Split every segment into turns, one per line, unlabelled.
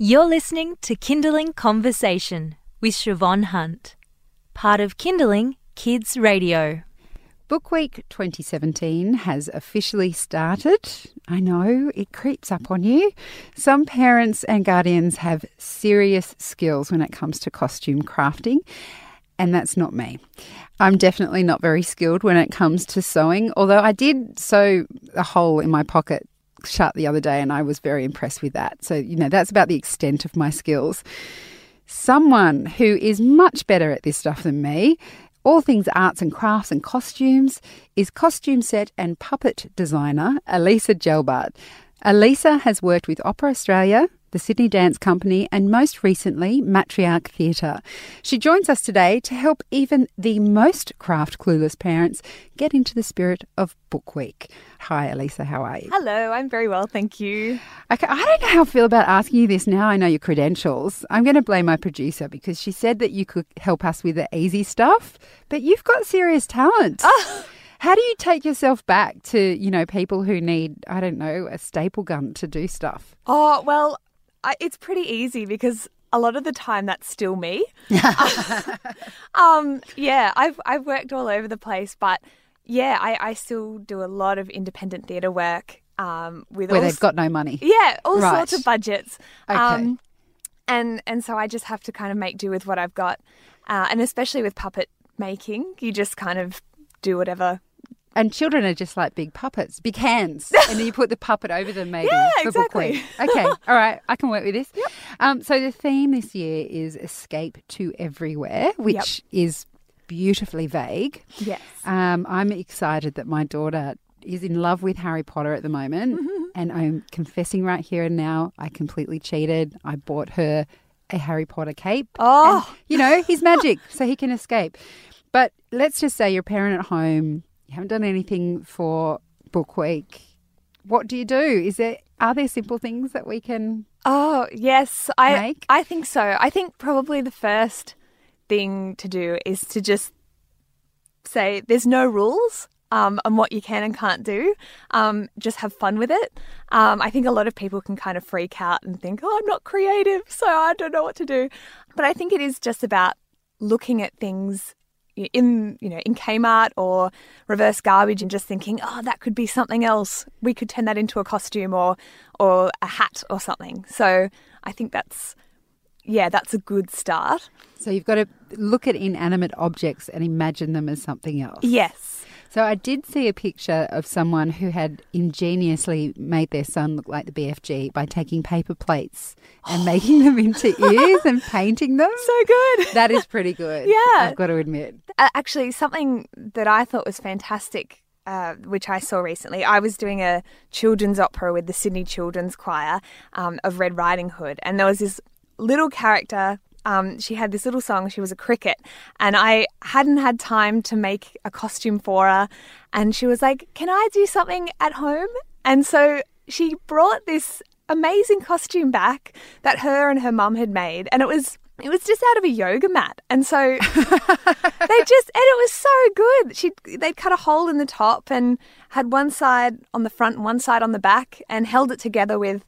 You're listening to Kinderling Conversation with Siobhan Hunt, part of Kinderling Kids Radio.
Book Week 2017 has officially started. I know it creeps up on you. Some parents and guardians have serious skills when it comes to costume crafting, and that's not me. I'm definitely not very skilled when it comes to sewing, although I did sew a hole in my pocket shut the other day and I was very impressed with that. So, you know, that's about the extent of my skills. Someone who is much better at this stuff than me, all things arts and crafts and costumes, is costume set and puppet designer Elisa Gelbart. Elisa has worked with Opera Australia, the Sydney Dance Company, and most recently, Matriarch Theatre. She joins us today to help even the most craft clueless parents get into the spirit of Book Week. Hi, Elisa, how are you?
Hello, I'm very well, thank you.
Okay, I don't know how I feel about asking you this now I know your credentials. I'm going to blame my producer because she said that you could help us with the easy stuff, but you've got serious talent. Oh. How do you take yourself back to, you know, people who need, I don't know, a staple gun to do stuff?
Oh, well, I, it's pretty easy because a lot of the time that's still me. um, yeah, I've I've worked all over the place, but yeah, I, I still do a lot of independent theatre work um, with
Where
all
they've got no money.
yeah all
Right.
sorts of budgets.
Okay.
Um, and and so I just have to kind of make do with what I've got, uh, and especially with puppet making, you just kind of do whatever.
And children are just like big puppets, big hands, and then you put the puppet over them, maybe.
Yeah,
for
exactly.
Okay, all right, I can work with this. Um, so the theme this year is escape to everywhere, which is beautifully vague.
Yes.
Um, I'm excited that my daughter is in love with Harry Potter at the moment,
Mm-hmm.
and I'm confessing right here and now, I completely cheated. I bought her a Harry Potter cape.
Oh.
And, you know, he's magic, so he can escape. But let's just say you're a parent at home, you haven't done anything for Book Week. What do you do? Is there are there simple things that we can?
Oh yes, I
Make?
I think so. I think probably the first thing to do is to just say there's no rules um, on what you can and can't do. Um, just have fun with it. Um, I think a lot of people can kind of freak out and think, "Oh, I'm not creative, so I don't know what to do." But I think it is just about looking at things in you know in Kmart or reverse garbage and just thinking, oh, that could be something else. We could turn that into a costume or or a hat or something. So I think that's yeah, that's a good start.
So you've got to look at inanimate objects and imagine them as something else.
Yes.
So I did see a picture of someone who had ingeniously made their son look like the BFG by taking paper plates and making them into ears and painting them.
So good.
That is pretty good.
Yeah.
I've got to admit.
Actually, something that I thought was fantastic, uh, which I saw recently, I was doing a children's opera with the Sydney Children's Choir um, of Red Riding Hood, and there was this little character. Um, she had this little song. She was a cricket, and I hadn't had time to make a costume for her. And she was like, "Can I do something at home?" And so she brought this amazing costume back that her and her mum had made, and it was it was just out of a yoga mat. And so they just and it was so good. She they'd cut a hole in the top and had one side on the front and one side on the back, and held it together with,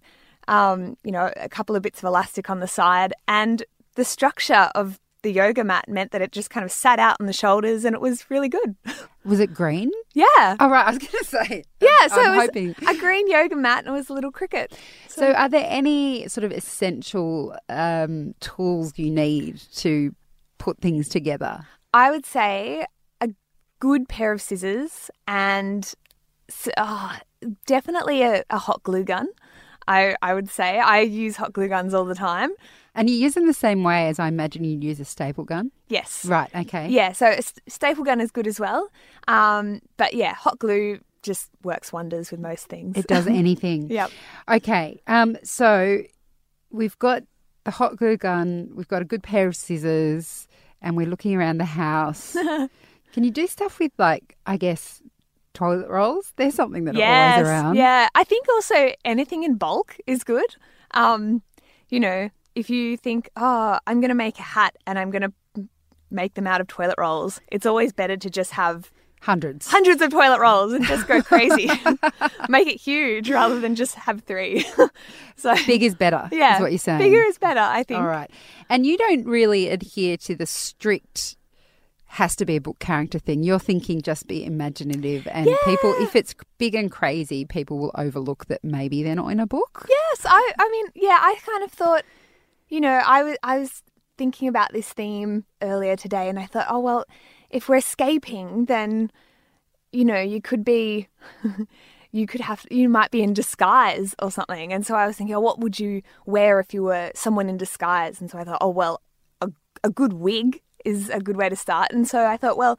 um, you know, a couple of bits of elastic on the side. And the structure of the yoga mat meant that it just kind of sat out on the shoulders, and it was really good.
Was it green?
yeah.
Oh, right. I was going to say.
Yeah, so
I'm
it was
hoping.
a green yoga mat and it was a little cricket.
So, are there any sort of essential um, tools you need to put things together?
I would say a good pair of scissors and oh, definitely a, a hot glue gun. I, I would say I use hot glue guns all the time.
And you use them the same way as I imagine you'd use a staple gun?
Yes.
Right, okay.
Yeah, so a st- staple gun is good as well. Um, but yeah, hot glue just works wonders with most things.
It does anything.
Yep.
Okay, um, so we've got the hot glue gun, we've got a good pair of scissors, and we're looking around the house. Can you do stuff with, like, I guess, toilet rolls? There's something that are always around.
Yeah, I think also anything in bulk is good. Um, you know, if you think, oh, I'm going to make a hat and I'm going to make them out of toilet rolls, it's always better to just have
Hundreds.
hundreds of toilet rolls and just go crazy. Make it huge rather than just have three. so
Big is better,
yeah,
is what you're saying.
Bigger is better, I think.
All right. And you don't really adhere to the strict has to be a book character thing. You're thinking just be imaginative and people if it's big and crazy, people will overlook that maybe they're not in a book.
Yes, I. I mean, yeah, I kind of thought, you know, I was I was thinking about this theme earlier today, and I thought, oh well, if we're escaping, then, you know, you could be. You could have, you might be in disguise or something. And so I was thinking, oh, what would you wear if you were someone in disguise? And so I thought, oh, well, a, a good wig is a good way to start. And so I thought, well,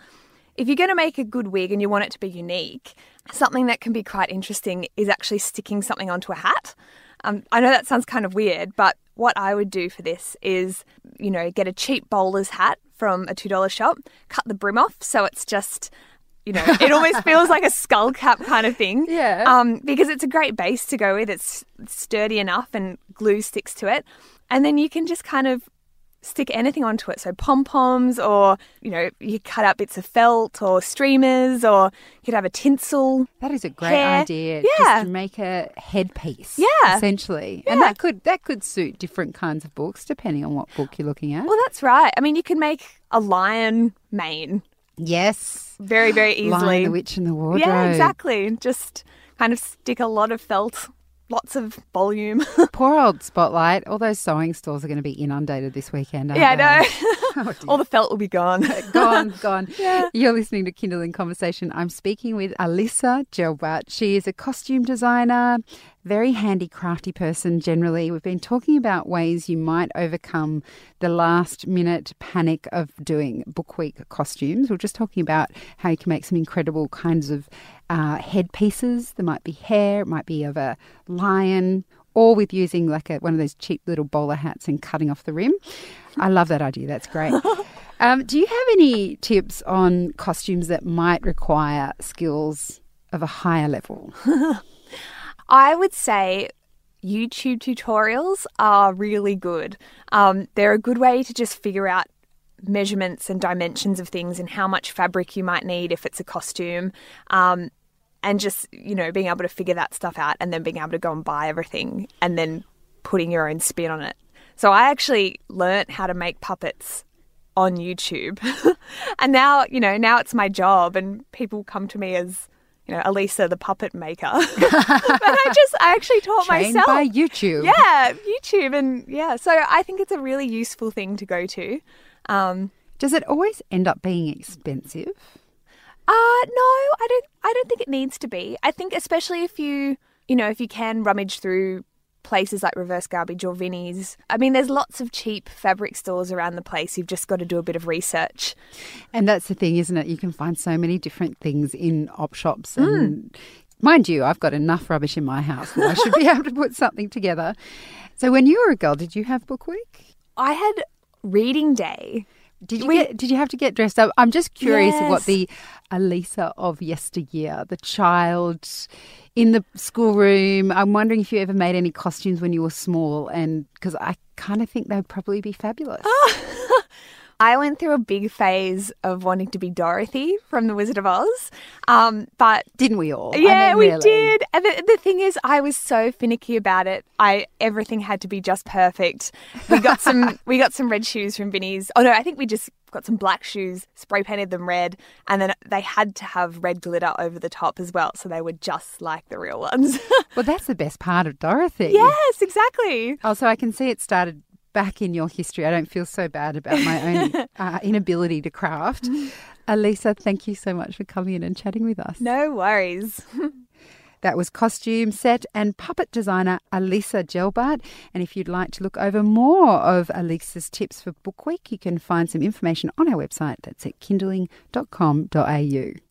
if you're going to make a good wig and you want it to be unique, something that can be quite interesting is actually sticking something onto a hat. Um, I know that sounds kind of weird, but what I would do for this is, you know, get a cheap bowler's hat from a $2 shop, cut the brim off so it's just, you know, it almost feels like a skull cap kind of thing.
Yeah.
Um, because it's a great base to go with. It's sturdy enough and glue sticks to it. And then you can just kind of stick anything onto it. So pom poms, or you know, you cut out bits of felt or streamers, or you could have a tinsel.
That is a great
Hair.
idea.
Yeah.
Just to make a headpiece.
Yeah.
Essentially. And that could that could suit different kinds of books depending on what book you're looking at.
Well, that's right. I mean, you can make a lion mane
yes.
very, very
Lion,
easily.
the Witch and the Wardrobe.
yeah, exactly. Just kind of stick a lot of felt, lots of volume.
Poor old Spotlight. All those sewing stores are going to be inundated this weekend. Aren't
yeah, I know.
Oh.
All the felt will be gone.
gone, gone.
Yeah.
You're listening to Kinderling Conversation. I'm speaking with Elisa Gelbart. She is a costume designer, very handy, crafty person generally. We've been talking about ways you might overcome the last minute panic of doing Book Week costumes. We're just talking about how you can make some incredible kinds of uh, headpieces. There might be hair, it might be of a lion. Or with using like a, one of those cheap little bowler hats and cutting off the rim. I love that idea. That's great. Um, do you have any tips on costumes that might require skills of a higher level?
I would say YouTube tutorials are really good. Um, they're a good way to just figure out measurements and dimensions of things and how much fabric you might need if it's a costume. Um, and just, you know, being able to figure that stuff out and then being able to go and buy everything and then putting your own spin on it. So I actually learnt how to make puppets on YouTube. and now, you know, now it's my job and people come to me as, you know, Elisa the puppet maker. but I just I actually taught
Trained
myself.
by YouTube.
Yeah, YouTube and yeah. So I think it's a really useful thing to go to. Um
Does it always end up being expensive?
Uh no, I don't I don't think it needs to be. I think especially if you you know, if you can rummage through places like Reverse Garbage or Vinnie's. I mean, there's lots of cheap fabric stores around the place. You've just got to do a bit of research.
And that's the thing, isn't it? You can find so many different things in op shops. And mind you, I've got enough rubbish in my house that I should be able to put something together. So when you were a girl, did you have book week?
I had reading day.
Did you
We-
get, did you have to get dressed up? I'm just curious of what the Elisa of yesteryear, the child in the schoolroom. I'm wondering if you ever made any costumes when you were small, and because I kind of think they'd probably be fabulous.
Oh, I went through a big phase of wanting to be Dorothy from The Wizard of Oz. Um, but
Didn't we all? I
yeah,
mean,
we
really.
did. And the, the thing is, I was so finicky about it. I everything had to be just perfect. We got some we got some red shoes from Vinnie's. Oh no, I think we just got some black shoes, spray painted them red, and then they had to have red glitter over the top as well, so they were just like the real ones.
Well, that's the best part of Dorothy.
yes, exactly.
Also, I can see it started back in your history. I don't feel so bad about my own uh, inability to craft. Elisa, thank you so much for coming in and chatting with us.
No worries.
That was costume, set, and puppet designer Elisa Gelbart. And if you'd like to look over more of Elisa's tips for Book Week, you can find some information on our website. That's at kinderling.com.au.